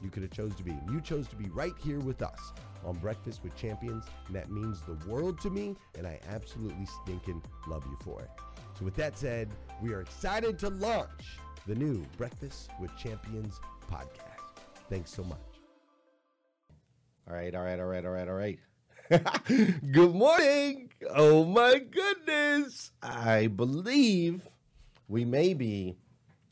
you could have chose to be. You chose to be right here with us on Breakfast with Champions, and that means the world to me, and I absolutely stinking love you for it. So with that said, we are excited to launch the new Breakfast with Champions podcast. Thanks so much. All right, all right, all right, all right, all right. Good morning. Oh my goodness. I believe we may be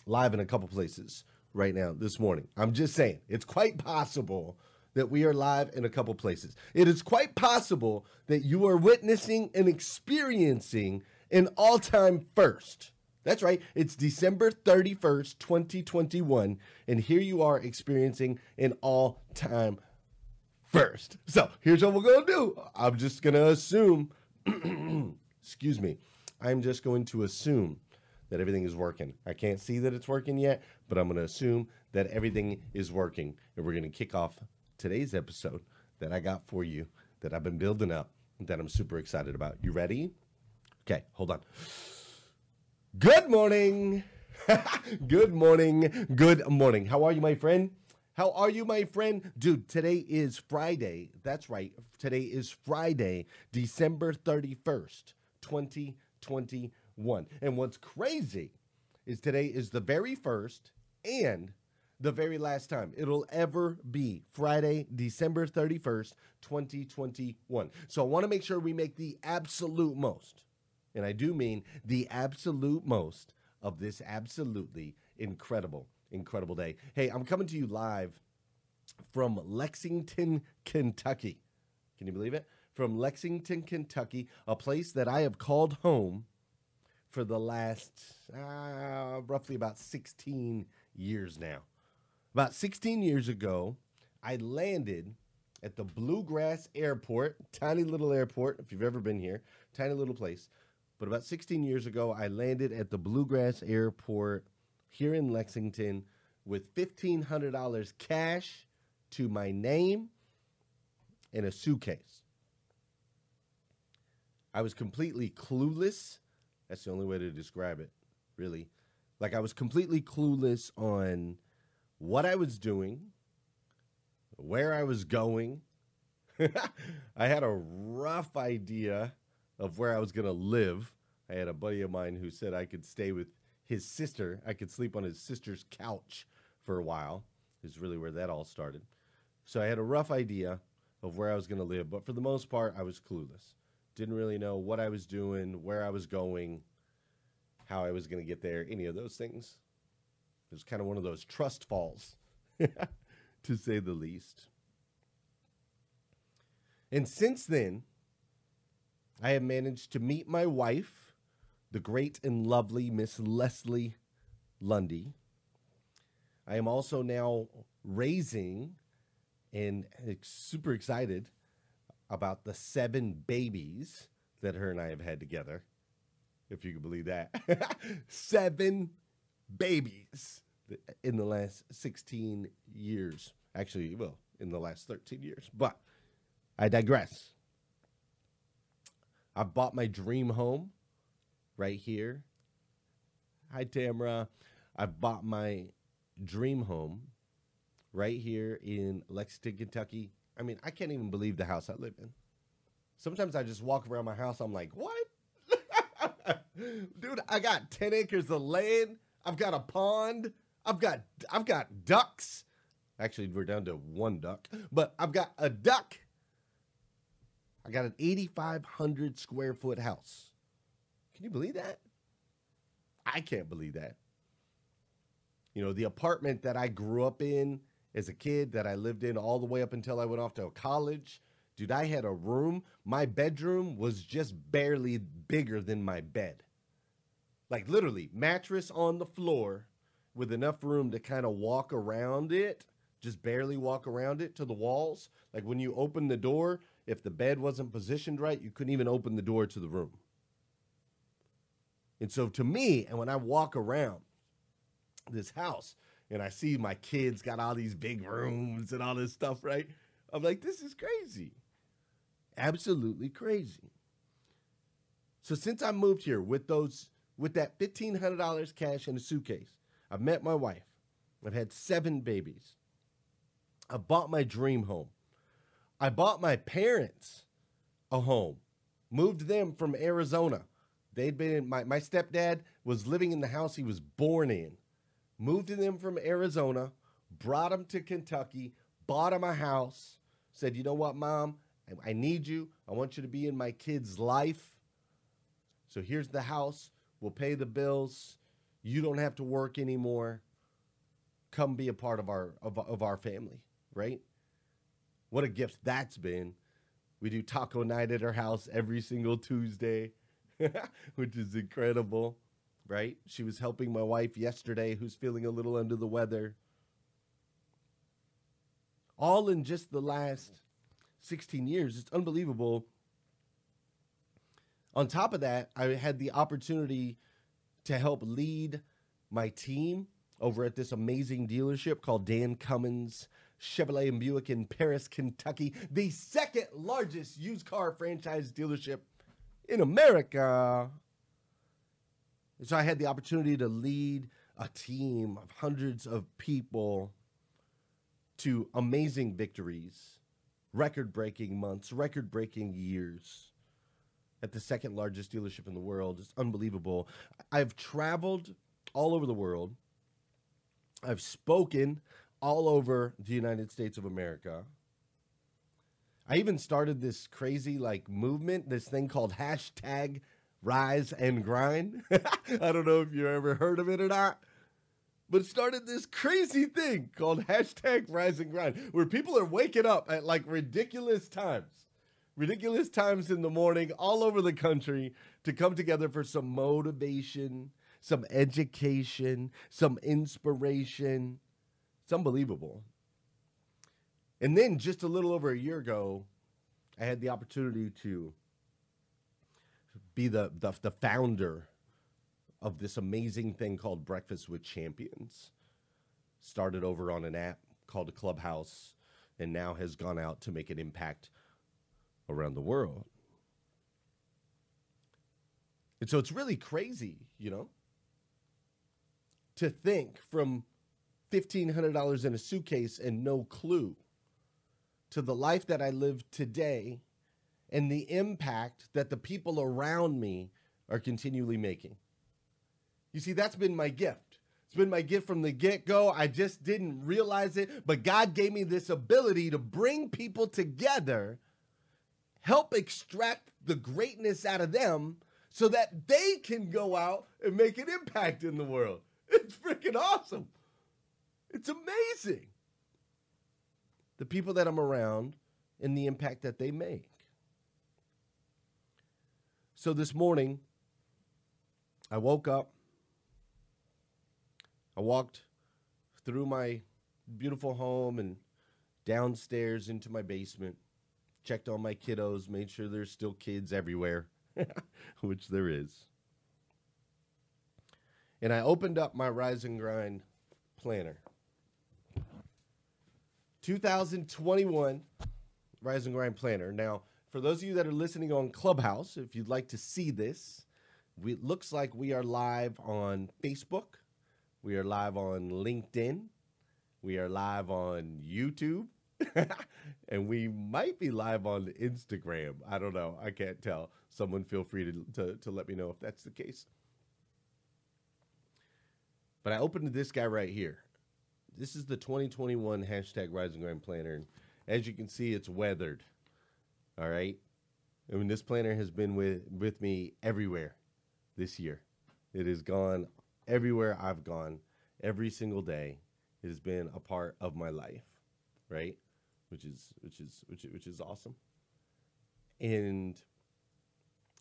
live in a couple places right now this morning. I'm just saying, it's quite possible that we are live in a couple places. It is quite possible that you are witnessing and experiencing an all time first. That's right, it's December 31st, 2021, and here you are experiencing an all time first. So here's what we're gonna do I'm just gonna assume, excuse me, I'm just going to assume that everything is working. I can't see that it's working yet, but I'm going to assume that everything is working. And we're going to kick off today's episode that I got for you that I've been building up that I'm super excited about. You ready? Okay, hold on. Good morning. good morning. Good morning. How are you, my friend? How are you, my friend? Dude, today is Friday. That's right. Today is Friday, December 31st, 2021. And what's crazy is today is the very first and the very last time it'll ever be Friday, December 31st, 2021. So I want to make sure we make the absolute most, and I do mean the absolute most of this absolutely incredible, incredible day. Hey, I'm coming to you live from Lexington, Kentucky. Can you believe it? From Lexington, Kentucky, a place that I have called home for the last uh, roughly about 16 years now. About 16 years ago, I landed at the Bluegrass Airport, tiny little airport, if you've ever been here, tiny little place. But about 16 years ago, I landed at the Bluegrass Airport here in Lexington with $1,500 cash to my name in a suitcase. I was completely clueless. That's the only way to describe it, really. Like, I was completely clueless on what I was doing, where I was going. I had a rough idea of where I was going to live. I had a buddy of mine who said I could stay with his sister. I could sleep on his sister's couch for a while, is really where that all started. So I had a rough idea of where I was going to live, but for the most part, I was clueless. Didn't really know what I was doing, where I was going, how I was going to get there, any of those things. It was kind of one of those trust falls, to say the least. And since then, I have managed to meet my wife, the great and lovely Miss Leslie Lundy. I am also now raising and super excited about the seven babies that her and I have had together, if you can believe that. seven babies in the last 16 years. Actually, well, in the last 13 years. But I digress. I bought my dream home right here. Hi, Tamara. I bought my dream home right here in Lexington, Kentucky. I mean, I can't even believe the house I live in. Sometimes I just walk around my house, I'm like, what? Dude, I got 10 acres of land. I've got a pond. I've got I've got ducks. Actually, we're down to one duck, but I've got a duck. I got an 8,500 square foot house. Can you believe that? I can't believe that. You know, the apartment that I grew up in as a kid, that I lived in all the way up until I went off to college, dude, I had a room. My bedroom was just barely bigger than my bed. Like literally, mattress on the floor with enough room to kind of walk around it, just barely walk around it to the walls. Like when you open the door, if the bed wasn't positioned right, you couldn't even open the door to the room. And so to me, and when I walk around this house and I see my kids got all these big rooms and all this stuff, right? I'm like, this is crazy. Absolutely crazy. So since I moved here with those with that $1,500 cash in a suitcase. I've met my wife. I've had seven babies. I bought my dream home. I bought my parents a home, moved them from Arizona. They'd been my, my stepdad was living in the house he was born in. Moved them from Arizona, brought them to Kentucky, bought them a house, said, You know what, mom? I, need you. I want you to be in my kid's life. So here's the house. We'll pay the bills. You don't have to work anymore. Come be a part of our of, of our family, right? What a gift that's been. We do taco night at our house every single Tuesday, which is incredible, right? She was helping my wife yesterday who's feeling a little under the weather. All in just the last 16 years. It's unbelievable on top of that, I had the opportunity to help lead my team over at this amazing dealership called Dan Cummins Chevrolet and Buick in Paris, Kentucky, the second largest used car franchise dealership in America. So I had the opportunity to lead a team of hundreds of people to amazing victories, record breaking months, record breaking years at the second largest dealership in the world. It's unbelievable. I've traveled all over the world I've spoken all over the United States of America. I even started this crazy like movement, this thing called hashtag rise and grind. I don't know if you ever heard of it or not, but started this crazy thing called hashtag rise and grind where people are waking up at like ridiculous times, ridiculous times in the morning all over the country to come together for some motivation, some education, some inspiration. It's unbelievable. And then just a little over a year ago, I had the opportunity to be the, the, the founder of this amazing thing called Breakfast with Champions. Started over on an app called Clubhouse and now has gone out to make an impact around the world. And so it's really crazy, you know, to think from $1,500 in a suitcase and no clue to the life that I live today and the impact that the people around me are continually making. You see, that's been my gift. It's been my gift from the get go. I just didn't realize it, but God gave me this ability to bring people together, help extract the greatness out of them so that they can go out and make an impact in the world. It's freaking awesome. It's amazing. The people that I'm around and the impact that they make. So this morning, I woke up, I walked through my beautiful home and downstairs into my basement, checked on my kiddos, made sure there's still kids everywhere, which there is. And I opened up my Rise and Grind planner. 2021 Rise and Grind planner. Now, for those of you that are listening on Clubhouse, if you'd like to see this, we, it looks like we are live on Facebook. We are live on LinkedIn. We are live on YouTube. and we might be live on Instagram. I don't know. I can't tell. Someone feel free to, to, to let me know if that's the case. But I opened this guy right here. This is the 2021 hashtag Rise and Grind planner. And as you can see, it's weathered. All right. I mean, this planner has been with, with me everywhere this year. It has gone everywhere I've gone every single day. It has been a part of my life, right? Which is which is which which is awesome. And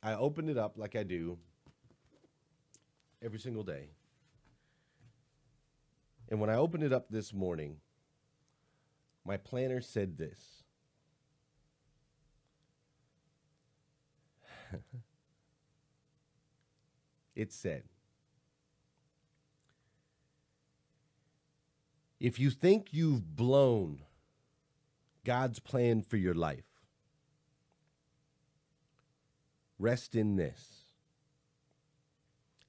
I opened it up like I do every single day. And when I opened it up this morning, my planner said this. it said, If you think you've blown God's plan for your life, rest in this.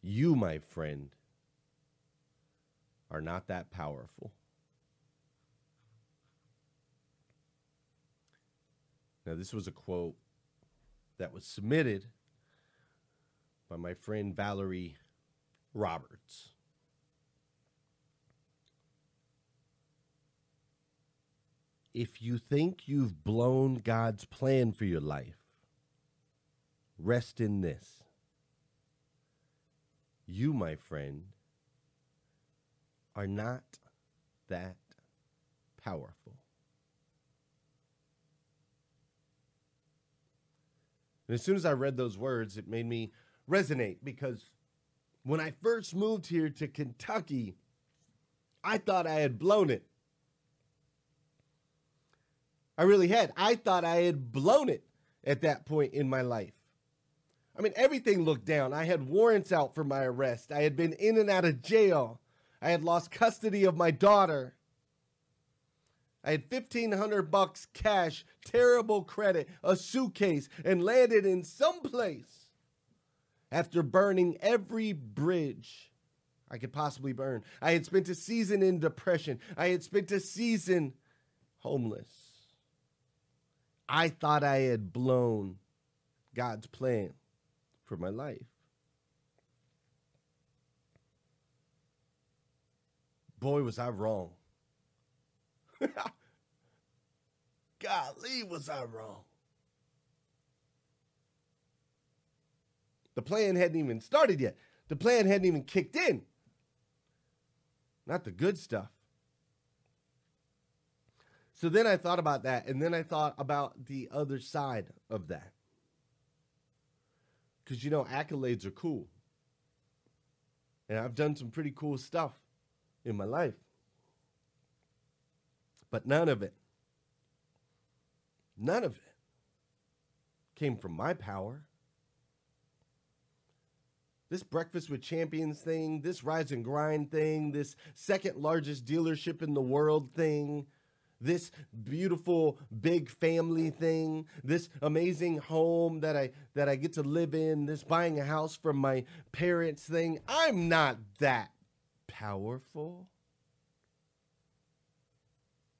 You, my friend, are not that powerful. Now, this was a quote that was submitted by my friend Valerie Roberts. If you think you've blown God's plan for your life, rest in this. You, my friend, are not that powerful. And as soon as I read those words, it made me resonate because when I first moved here to Kentucky, I thought I had blown it. I really had. I thought I had blown it at that point in my life. I mean, everything looked down. I had warrants out for my arrest. I had been in and out of jail. I had lost custody of my daughter. I had 1500 bucks cash, terrible credit, a suitcase, and landed in some place after burning every bridge I could possibly burn. I had spent a season in depression. I had spent a season homeless. I thought I had blown God's plan for my life. Boy, was I wrong. Golly, was I wrong. The plan hadn't even started yet. The plan hadn't even kicked in. Not the good stuff. So then I thought about that, and then I thought about the other side of that. Because, you know, accolades are cool. And I've done some pretty cool stuff in my life. But none of it, none of it came from my power. This Breakfast with Champions thing, this Rise and Grind thing, this second largest dealership in the world thing, this beautiful big family thing, this amazing home that I that I get to live in, this buying a house from my parents thing. I'm not that powerful.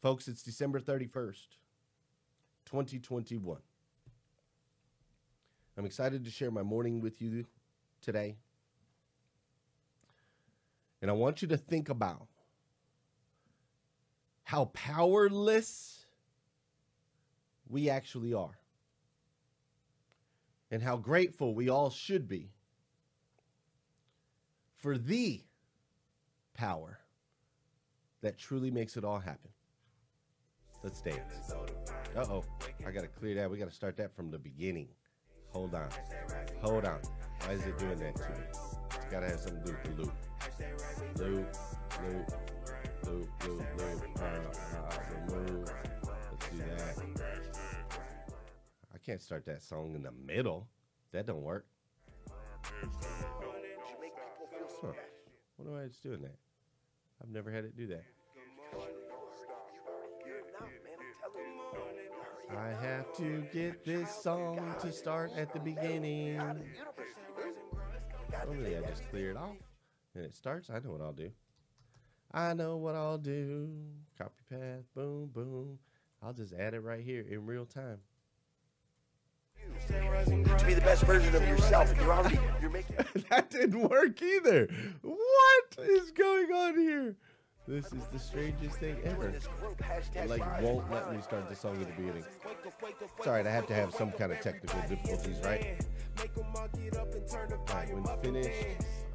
Folks, it's December 31st, 2021. I'm excited to share my morning with you today. And I want you to think about how powerless we actually are, and how grateful we all should be for the power that truly makes it all happen. Let's dance. Uh oh, I gotta clear that. We gotta start that from the beginning. Hold on. Hold on. Why is it doing that to me? It's gotta have some loop to loop. Loop, loop, loop, loop, loop. Uh, uh, remove. Let's do that. I can't start that song in the middle. That don't work. Huh. What do I just doing that? I've never had it do that. I have to get this song to start at the beginning. Normally I just clear it off and it starts. I know what I'll do. I know what I'll do. Copy path, boom, boom. I'll just add it right here in real time. To be the best version of yourself, you're already you're making. that didn't work either. What is going on here? This is the strangest thing ever. It like won't let me start the song at the beginning. It's alright, I have to have some kind of technical difficulties, right? Alright, when finished,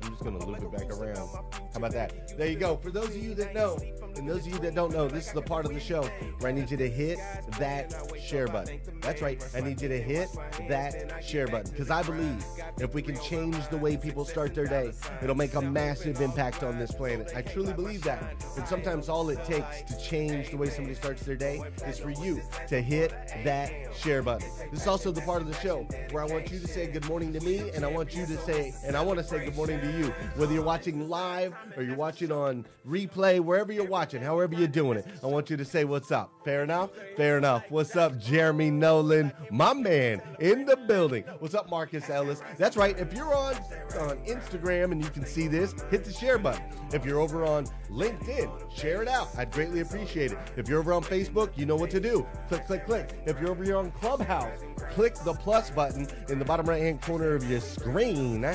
I'm just gonna loop it back around. How about that? There you go. For those of you that know, and those of you that don't know, this is the part of the show where I need you to hit that share button. That's right. I need you to hit that share button because I believe if we can change the way people start their day, it'll make a massive impact on this planet. I truly believe that. And sometimes all it takes to change the way somebody starts their day is for you to hit that share button. This is also the part of the show where I want you to say good morning to me and I want you to say, and I want to say good morning to you. Whether you're watching live or you're watching on replay, wherever you're watching, however you're doing it, I want you to say what's up. Fair enough? Fair enough. What's up, Jeremy Nolan, my man in the building? What's up, Marcus Ellis? That's right. If you're on on Instagram and you can see this, hit the share button. If you're over on LinkedIn, share it out. I'd greatly appreciate it. If you're over on Facebook, you know what to do. Click, click, click. If you're over here on Clubhouse, click the plus button in the bottom right hand corner of your screen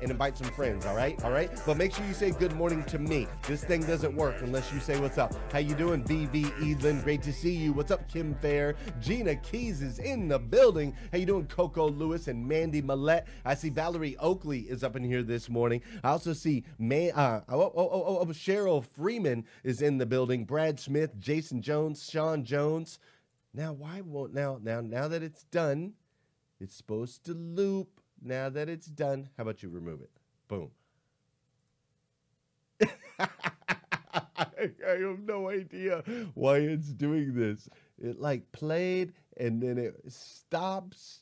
and invite some friends, all right? All right? But make sure you say good morning to me. This thing doesn't work unless you say what's up. How you doing, BB Edlin? Great to see you. What's up, Kim Fair? Gina Keys is in the building. How you doing, Coco Lewis and Mandy Millette? I see Valerie Oakley is up in here this morning. I also see May, uh, oh, oh, oh, oh, oh, Cheryl Freeman is in the building. Brad Smith, Jason Jones, Sean Jones. Now, why won't now now now that it's done, it's supposed to loop. Now that it's done, how about you remove it? Boom. I have no idea why it's doing this. It like played and then it stops.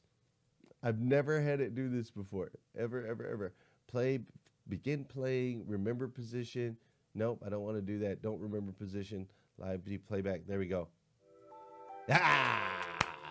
I've never had it do this before. Ever, ever, ever. Play begin playing, remember position. Nope, I don't want to do that. Don't remember position. Live playback. There we go. Ah!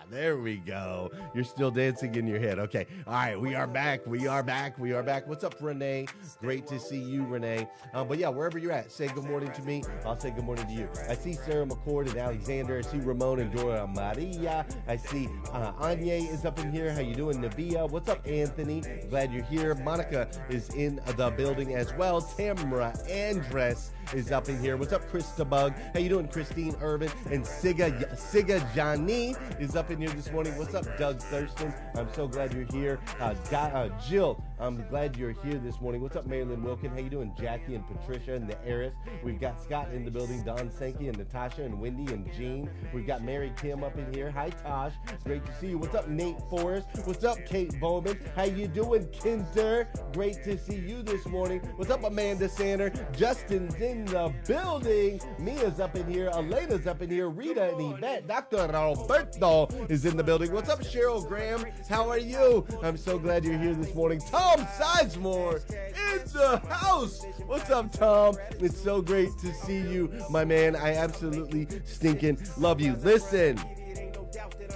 There we go. You're still dancing in your head. Okay. All right. We are back. We are back. We are back. What's up, Renee? Great to see you, Renee. Um, but yeah, wherever you're at, say good morning to me. I'll say good morning to you. I see Sarah McCord and Alexander. I see Ramon and Dora Maria. I see uh, Anya is up in here. How you doing, Navia? What's up, Anthony? Glad you're here. Monica is in the building as well. Tamra Andress is up in here. What's up, Krista Bug? How you doing, Christine Urban? And Siga Siga Johnny is up in here this morning. What's up, Doug Thurston? I'm so glad you're here. Uh, uh, Jill, I'm glad you're here this morning. What's up, Marilyn Wilkin? How you doing, Jackie and Patricia and the heiress? We've got Scott in the building, Don Sankey and Natasha and Wendy and Jean. We've got Mary Kim up in here. Hi, Tosh. Great to see you. What's up, Nate Forrest? What's up, Kate Bowman? How you doing, Kinder? Great to see you this morning. What's up, Amanda Sander? Justin's in the building. Mia's up in here. Elena's up in here. Rita and Yvette. Dr. Roberto is in the building. What's up, Cheryl Graham? How are you? I'm so glad you're here this morning. Tom Sizemore in the house. What's up, Tom? It's so great to see you, my man. I absolutely stinking love you. Listen.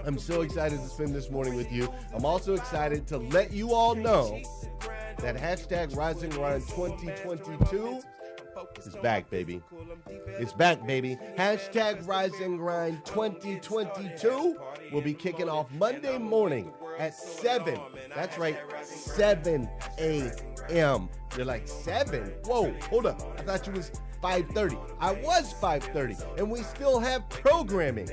I'm so excited to spend this morning with you. I'm also excited to let you all know that hashtag Rise and Grind 2022 is back, baby. It's back, baby. Hashtag Rise and Grind 2022 will be kicking off Monday morning at 7. That's right, 7 a.m. You're like, 7? Whoa, hold up. I thought you was 5.30. I was 5.30, and we still have programming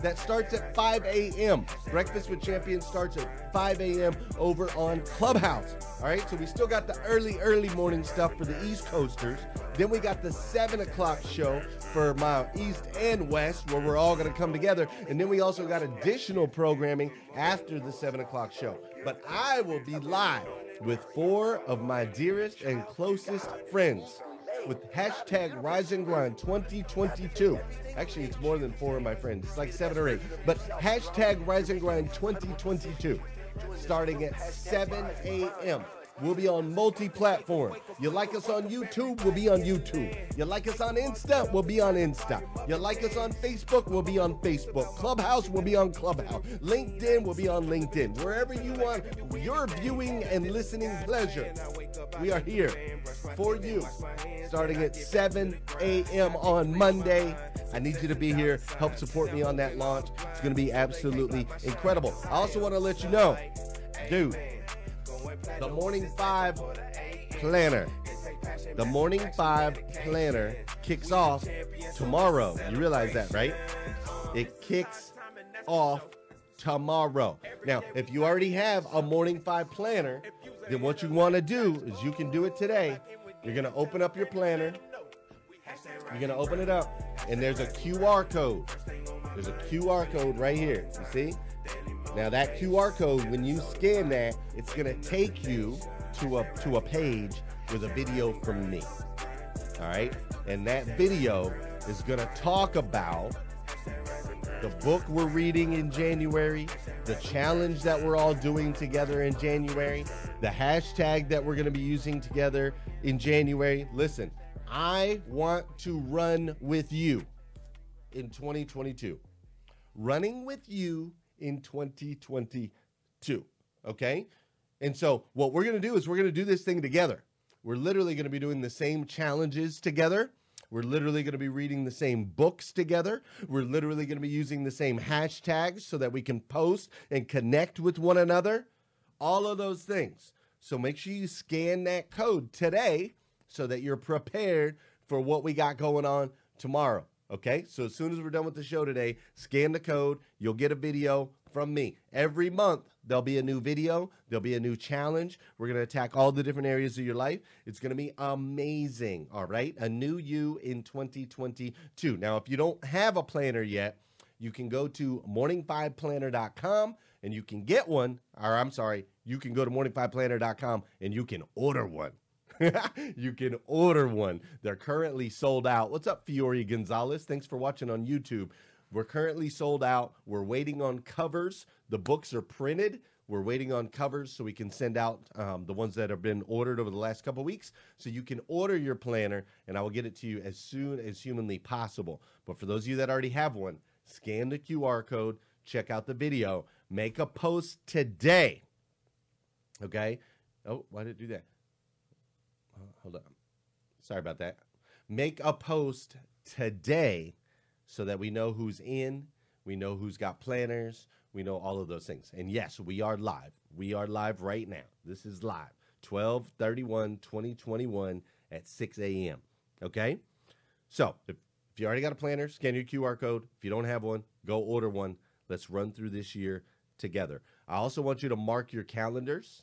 that starts at 5 a.m. Breakfast with Champions starts at 5 a.m. over on Clubhouse. All right, so we still got the early, early morning stuff for the East Coasters. Then we got the 7 o'clock show for my East and West, where we're all going to come together. And then we also got additional programming after the 7 o'clock show. But I will be live with four of my dearest and closest friends with hashtag Rise and Grind 2022. Actually, it's more than four of my friends. It's like seven or eight. But hashtag Rise and Grind 2022, starting at 7 a.m. We'll be on multi-platform. You like us on YouTube, we'll be on YouTube. You like us on Insta, we'll be on Insta. You like us on Facebook, we'll be on Facebook. Clubhouse, we'll be on Clubhouse. LinkedIn, we'll be on LinkedIn. Wherever you want your viewing and listening pleasure, we are here for you. Starting at 7 a.m. on Monday. I need you to be here. Help support me on that launch. It's going to be absolutely incredible. I also want to let you know, dude, the Morning Five Planner. The Morning Five Planner kicks off tomorrow. You realize that, right? It kicks off tomorrow. Now, if you already have a Morning Five Planner, then what you want to do is you can do it today. You're going to open up your planner. You're going to open it up, and there's a QR code. There's a QR code right here. You see? Now that QR code, when you scan that, it's gonna take you to a to a page with a video from me. All right, and that video is gonna talk about the book we're reading in January, the challenge that we're all doing together in January, the hashtag that we're gonna be using together in January. Listen, I want to run with you in 2022. Running with you in 2022. Okay? And so, what we're going to do is we're going to do this thing together. We're literally going to be doing the same challenges together. We're literally going to be reading the same books together. We're literally going to be using the same hashtags so that we can post and connect with one another. All of those things. So make sure you scan that code today so that you're prepared for what we got going on tomorrow. Okay, so as soon as we're done with the show today, scan the code. You'll get a video from me. Every month, there'll be a new video, there'll be a new challenge. We're going to attack all the different areas of your life. It's going to be amazing. All right, a new you in 2022. Now, if you don't have a planner yet, you can go to morning5planner.com and you can get one, or I'm sorry, you can go to morning5planner.com and you can order one. you can order one. They're currently sold out. What's up, Fiore Gonzalez? Thanks for watching on YouTube. We're currently sold out. We're waiting on covers. The books are printed. We're waiting on covers so we can send out um, the ones that have been ordered over the last couple weeks. So you can order your planner, and I will get it to you as soon as humanly possible. But for those of you that already have one, scan the QR code, check out the video, make a post today. Okay. Oh, why did it do that? Hold on. Sorry about that. Make a post today so that we know who's in, we know who's got planners, we know all of those things. And yes, we are live. We are live right now. This is live. 12 31 2021 at 6 a.m. Okay? So if, if you already got a planner, scan your QR code. If you don't have one, go order one. Let's run through this year together. I also want you to mark your calendars.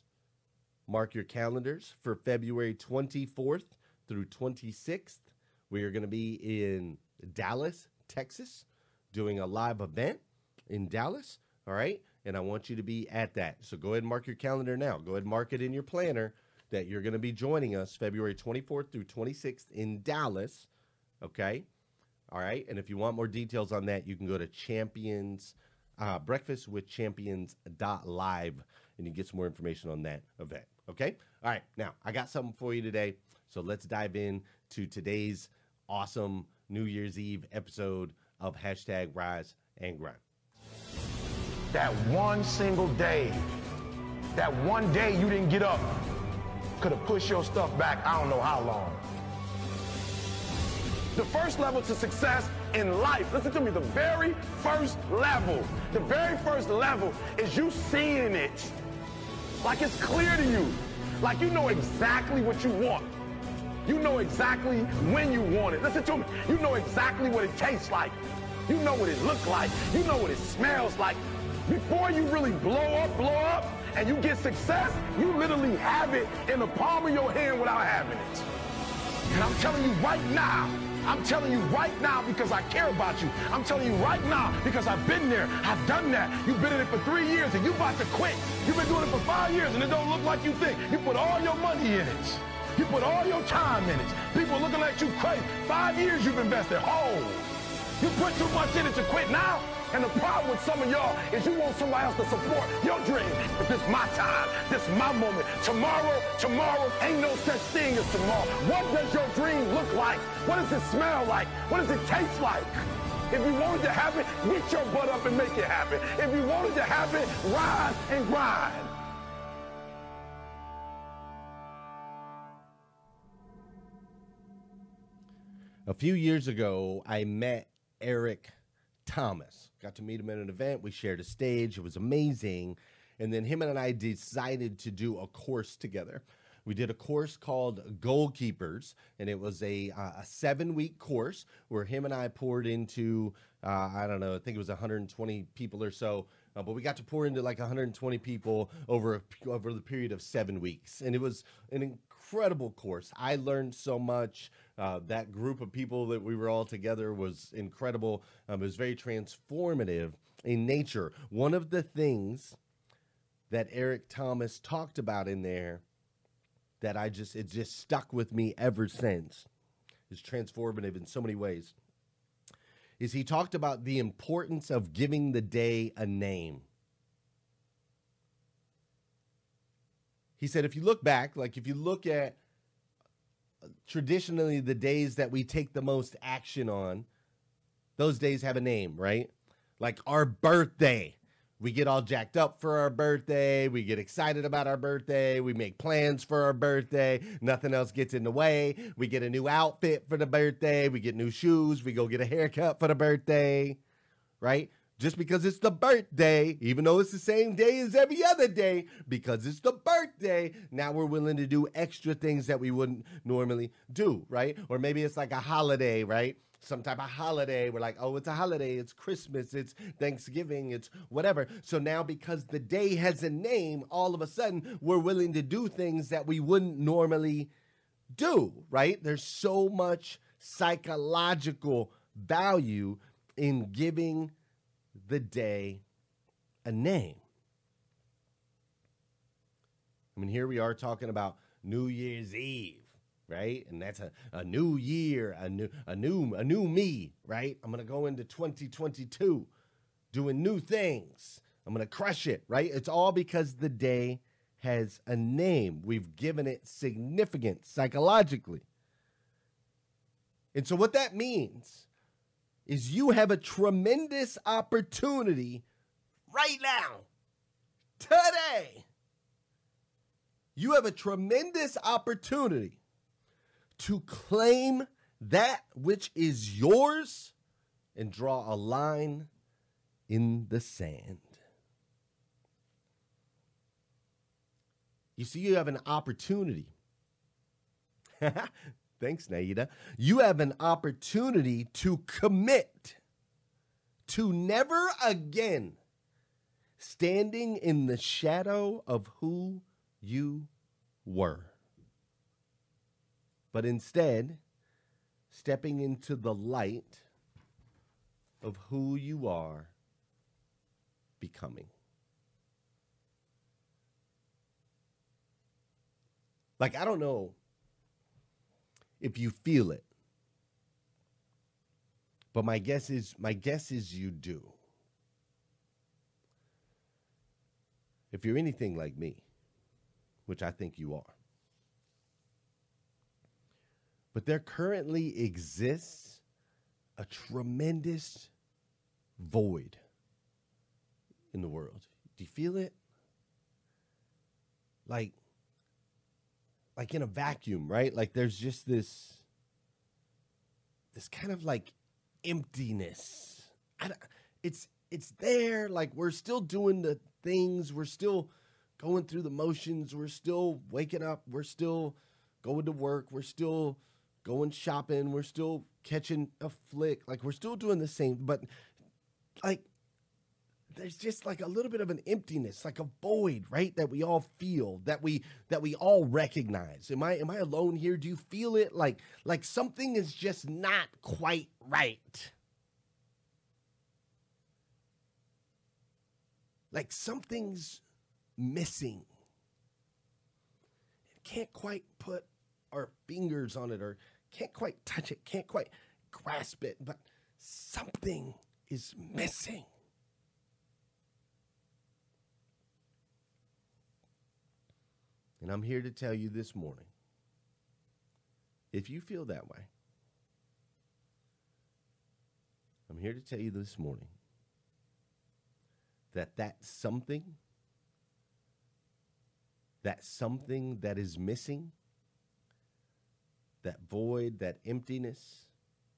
Mark your calendars for February 24th through 26th. We are going to be in Dallas, Texas, doing a live event in Dallas. All right. And I want you to be at that. So go ahead and mark your calendar now. Go ahead and mark it in your planner that you're going to be joining us February 24th through 26th in Dallas. Okay. All right. And if you want more details on that, you can go to champions, uh, breakfast with champions.live and you get some more information on that event. Okay. All right. Now, I got something for you today. So let's dive in to today's awesome New Year's Eve episode of hashtag Rise and Grind. That one single day, that one day you didn't get up, could have pushed your stuff back I don't know how long. The first level to success in life, listen to me, the very first level, the very first level is you seeing it. Like it's clear to you. Like you know exactly what you want. You know exactly when you want it. Listen to me. You know exactly what it tastes like. You know what it looks like. You know what it smells like. Before you really blow up, blow up, and you get success, you literally have it in the palm of your hand without having it. And I'm telling you right now, I'm telling you right now because I care about you. I'm telling you right now because I've been there. I've done that. You've been in it for three years and you about to quit. You've been doing it for five years and it don't look like you think. You put all your money in it. You put all your time in it. People looking at you crazy. Five years you've invested. Oh, you put too much in it to quit now. And the problem with some of y'all is you want somebody else to support your dream. But this is my time. This is my moment. Tomorrow, tomorrow, ain't no such thing as tomorrow. What does your dream look like? What does it smell like? What does it taste like? If you want it to happen, get your butt up and make it happen. If you want it to happen, rise and grind. A few years ago, I met Eric Thomas. Got to meet him at an event. We shared a stage. It was amazing. And then him and I decided to do a course together. We did a course called Goalkeepers, and it was a, uh, a seven week course where him and I poured into, uh, I don't know, I think it was 120 people or so. Uh, but we got to pour into like 120 people over over the period of seven weeks, and it was an incredible course. I learned so much. Uh, that group of people that we were all together was incredible. Um, it was very transformative in nature. One of the things that Eric Thomas talked about in there that I just it just stuck with me ever since is transformative in so many ways. Is he talked about the importance of giving the day a name. He said if you look back, like if you look at traditionally the days that we take the most action on, those days have a name, right? Like our birthday. We get all jacked up for our birthday. We get excited about our birthday. We make plans for our birthday. Nothing else gets in the way. We get a new outfit for the birthday. We get new shoes. We go get a haircut for the birthday, right? Just because it's the birthday, even though it's the same day as every other day, because it's the birthday, now we're willing to do extra things that we wouldn't normally do, right? Or maybe it's like a holiday, right? some type of holiday. We're like, oh, it's a holiday. It's Christmas. It's Thanksgiving. It's whatever. So now, because the day has a name, all of a sudden we're willing to do things that we wouldn't normally do, right? There's so much psychological value in giving the day a name. I mean, here we are talking about New Year's Eve right? And that's a, a new year, a new a new a new me, right? I'm gonna go into 2022 doing new things. I'm to crush it, right? It's all because the day has a name. We've given it significance psychologically. And so, what that means is you have a tremendous opportunity right now, today. You have a tremendous opportunity to claim that which is yours and draw a line in the sand. You see, you have an opportunity. Thanks, Naida. You have an opportunity to commit to never again standing in the shadow of who you were, but instead stepping into the light of who you are becoming. Like, I don't know if you feel it, but my guess is my guess is you do. If you're anything like me, which I think you are. But there currently exists a tremendous void in the world. Do you feel it? Like like in a vacuum, right? Like there's just this this kind of like emptiness. It's it's there. Like we're still doing the things, we're still going through the motions, we're still waking up, we're still going to work, we're still going shopping, we're still catching a flick, like we're still doing the same, but like there's just like a little bit of an emptiness, like a void, right? That we all feel, that we that we all recognize. Am I am I alone here? Do you feel it? Like like something is just not quite right. Like something's missing. Can't quite put our fingers on it or can't quite touch it, can't quite grasp it, but something is missing. And I'm here to tell you this morning if you feel that way, I'm here to tell you this morning that that something, that something that is missing, that void, that emptiness,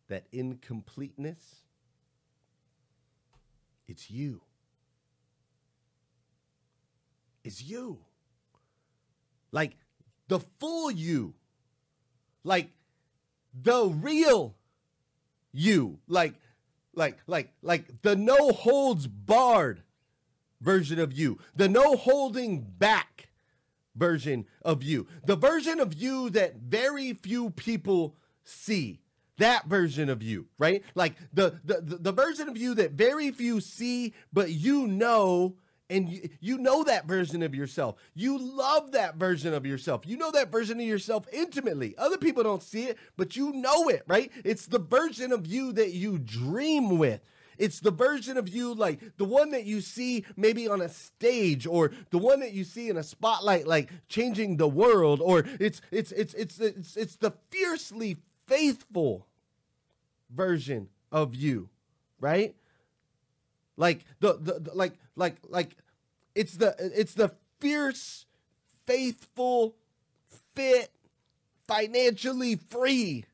that incompleteness, it's you. It's you like the full you, like the real you, like like like like the no holds barred version of you, the no holding back version of you, the version of you that very few people see. That version of you, right? Like the, the the, version of you that very few see, but you know and you, you know that version of yourself. You love that version of yourself. You know that version of yourself intimately. Other people don't see it, but you know it, right? It's the version of you that you dream with. It's the version of you like the one that you see maybe on a stage or the one that you see in a spotlight like changing the world or it's it's it's it's it's, it's the fiercely faithful version of you, right? Like the, the, the like like like it's the it's the fierce, faithful, fit, financially free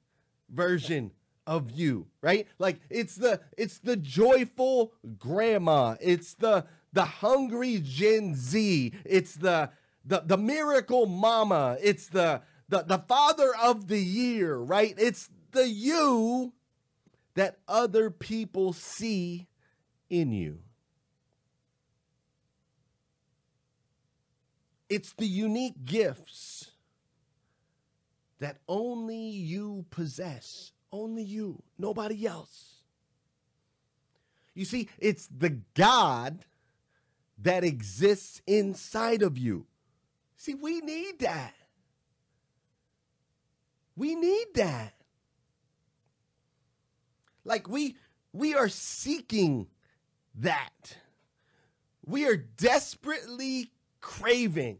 version of you, right? Like it's the it's the joyful grandma. It's the the hungry Gen Z. It's the the the miracle mama. It's the the the father of the year, right? It's the you that other people see in you. It's the unique gifts that only you possess, only you, nobody else. You see, it's the God that exists inside of you. See, we need that. We need that. Like we we are seeking that. We are desperately craving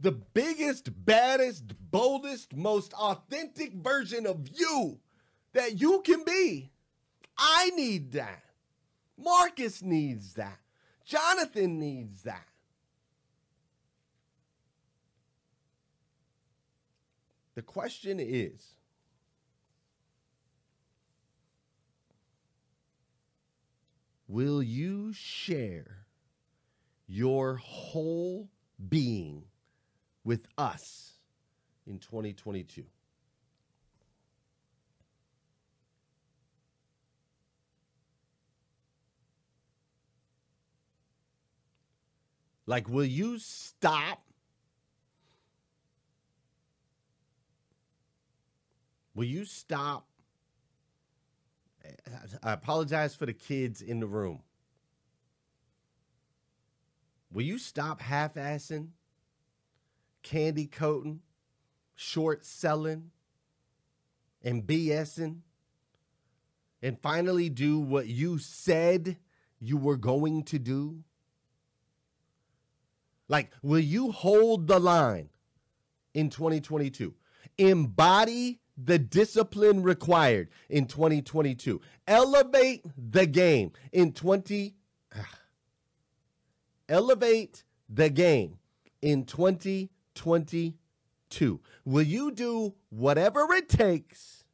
the biggest, baddest, boldest, most authentic version of you that you can be. I need that. Marcus needs that. Jonathan needs that. The question is Will you share your whole being with us in 2022? Like, will you stop? Will you stop? I apologize for the kids in the room. Will you stop half assing, candy coating, short selling, and BSing, and finally do what you said you were going to do? Like, will you hold the line in 2022? Embody the discipline required in 2022. Elevate the game in 20 Elevate the game in 2022. Will you do whatever it takes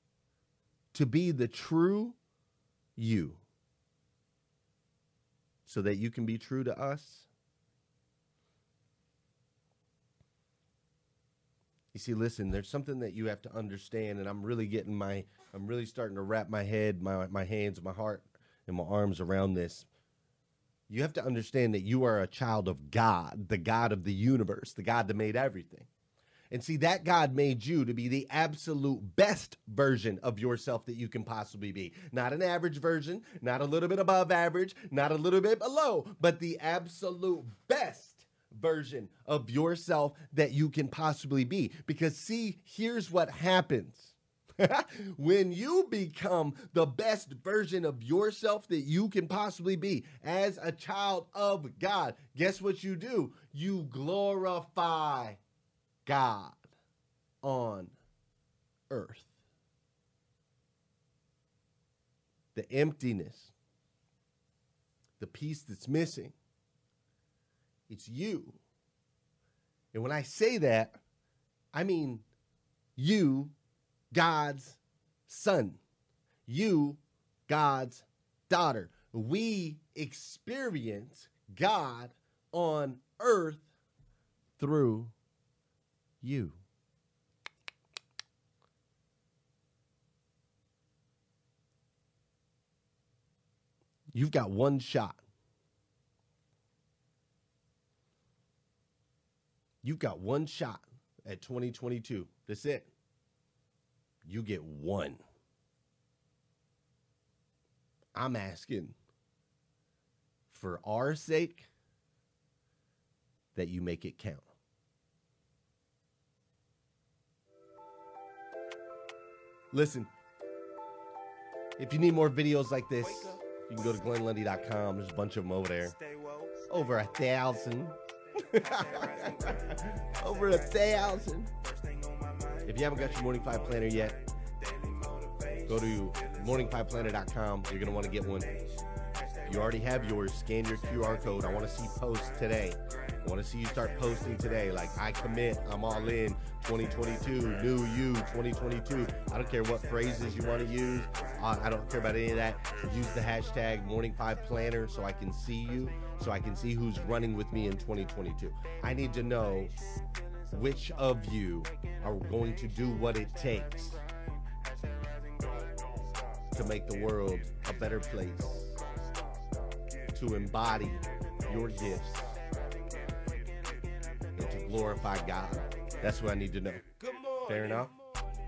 to be the true you so that you can be true to us? You see, listen, there's something that you have to understand, and I'm really getting my, I'm really starting to wrap my head, my, my hands, my heart, and my arms around this. You have to understand that you are a child of God, the God of the universe, the God that made everything. And see, that God made you to be the absolute best version of yourself that you can possibly be. Not an average version, not a little bit above average, not a little bit below, but the absolute best version of yourself that you can possibly be. Because, see, here's what happens. when you become the best version of yourself that you can possibly be as a child of God, guess what you do? You glorify God on earth. The emptiness, the piece that's missing, it's you. And when I say that, I mean you, God's son. You, God's daughter. We experience God on earth through you. You've got one shot. You've got one shot at 2022. That's it. You get one. I'm asking for our sake that you make it count. Listen, if you need more videos like this, you can go to glennlundy.com. There's a bunch of them over there. Over a thousand. Over a thousand. If you haven't got your Morning Five Planner yet, go to morning5planner.com. You're going to want to get one. You already have yours. Scan your QR code. I want to see posts today. I want to see you start posting today. Like, I commit, I'm all in. 2022, new you, 2022. I don't care what phrases you want to use. I don't care about any of that. Use the hashtag Morning Five Planner so I can see you, so I can see who's running with me in 2022. I need to know which of you are going to do what it takes to make the world a better place, to embody your gifts, and to glorify God. That's what I need to know. Fair enough?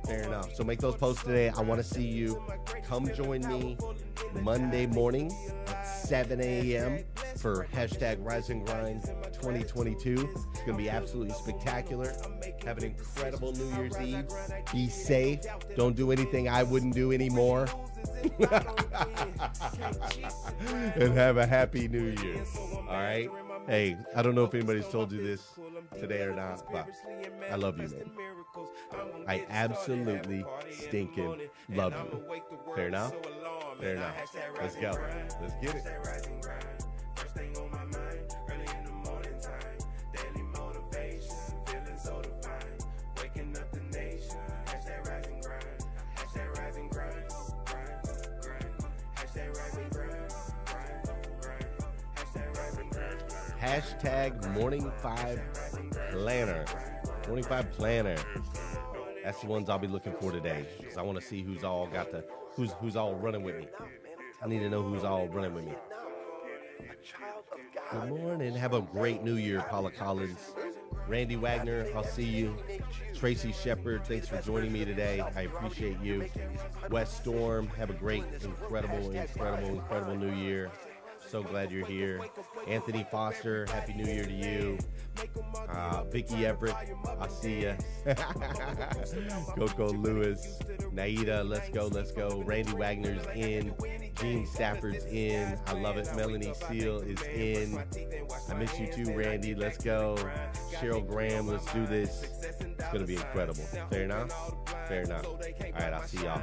Fair enough. So make those posts today. I want to see you. Come join me Monday morning at 7 a.m. for hashtag Rise and Grind 2022. It's going to be absolutely spectacular. Have an incredible New Year's Eve. Be safe. Don't do anything I wouldn't do anymore. and have a happy New Year. All right? Hey, I don't know if anybody's told you this today or not, but I love you, man. I absolutely stinking love you. Fair enough? Fair enough. Let's go. Let's get it. Hashtag Morning Five Planner. Morning Five Planner. That's the ones I'll be looking for today because I want to see who's all got the who's who's all running with me. I need to know who's all running with me. Good morning. Have a great New Year, Paula Collins. Randy Wagner, I'll see you. Tracy Shepard, thanks for joining me today. I appreciate you. West Storm, have a great, incredible, incredible, incredible New Year. So glad you're here. Anthony Foster, Happy New Year to you. Uh, Vicky Everett, I see ya. Coco Lewis, Naida, let's go, let's go. Randy Wagner's in. Gene Stafford's in. I love it. Melanie Seal is in. I miss you too, Randy. Let's go. Cheryl Graham, let's do this. It's going to be incredible. Fair enough? Fair enough. All right, I'll see y'all.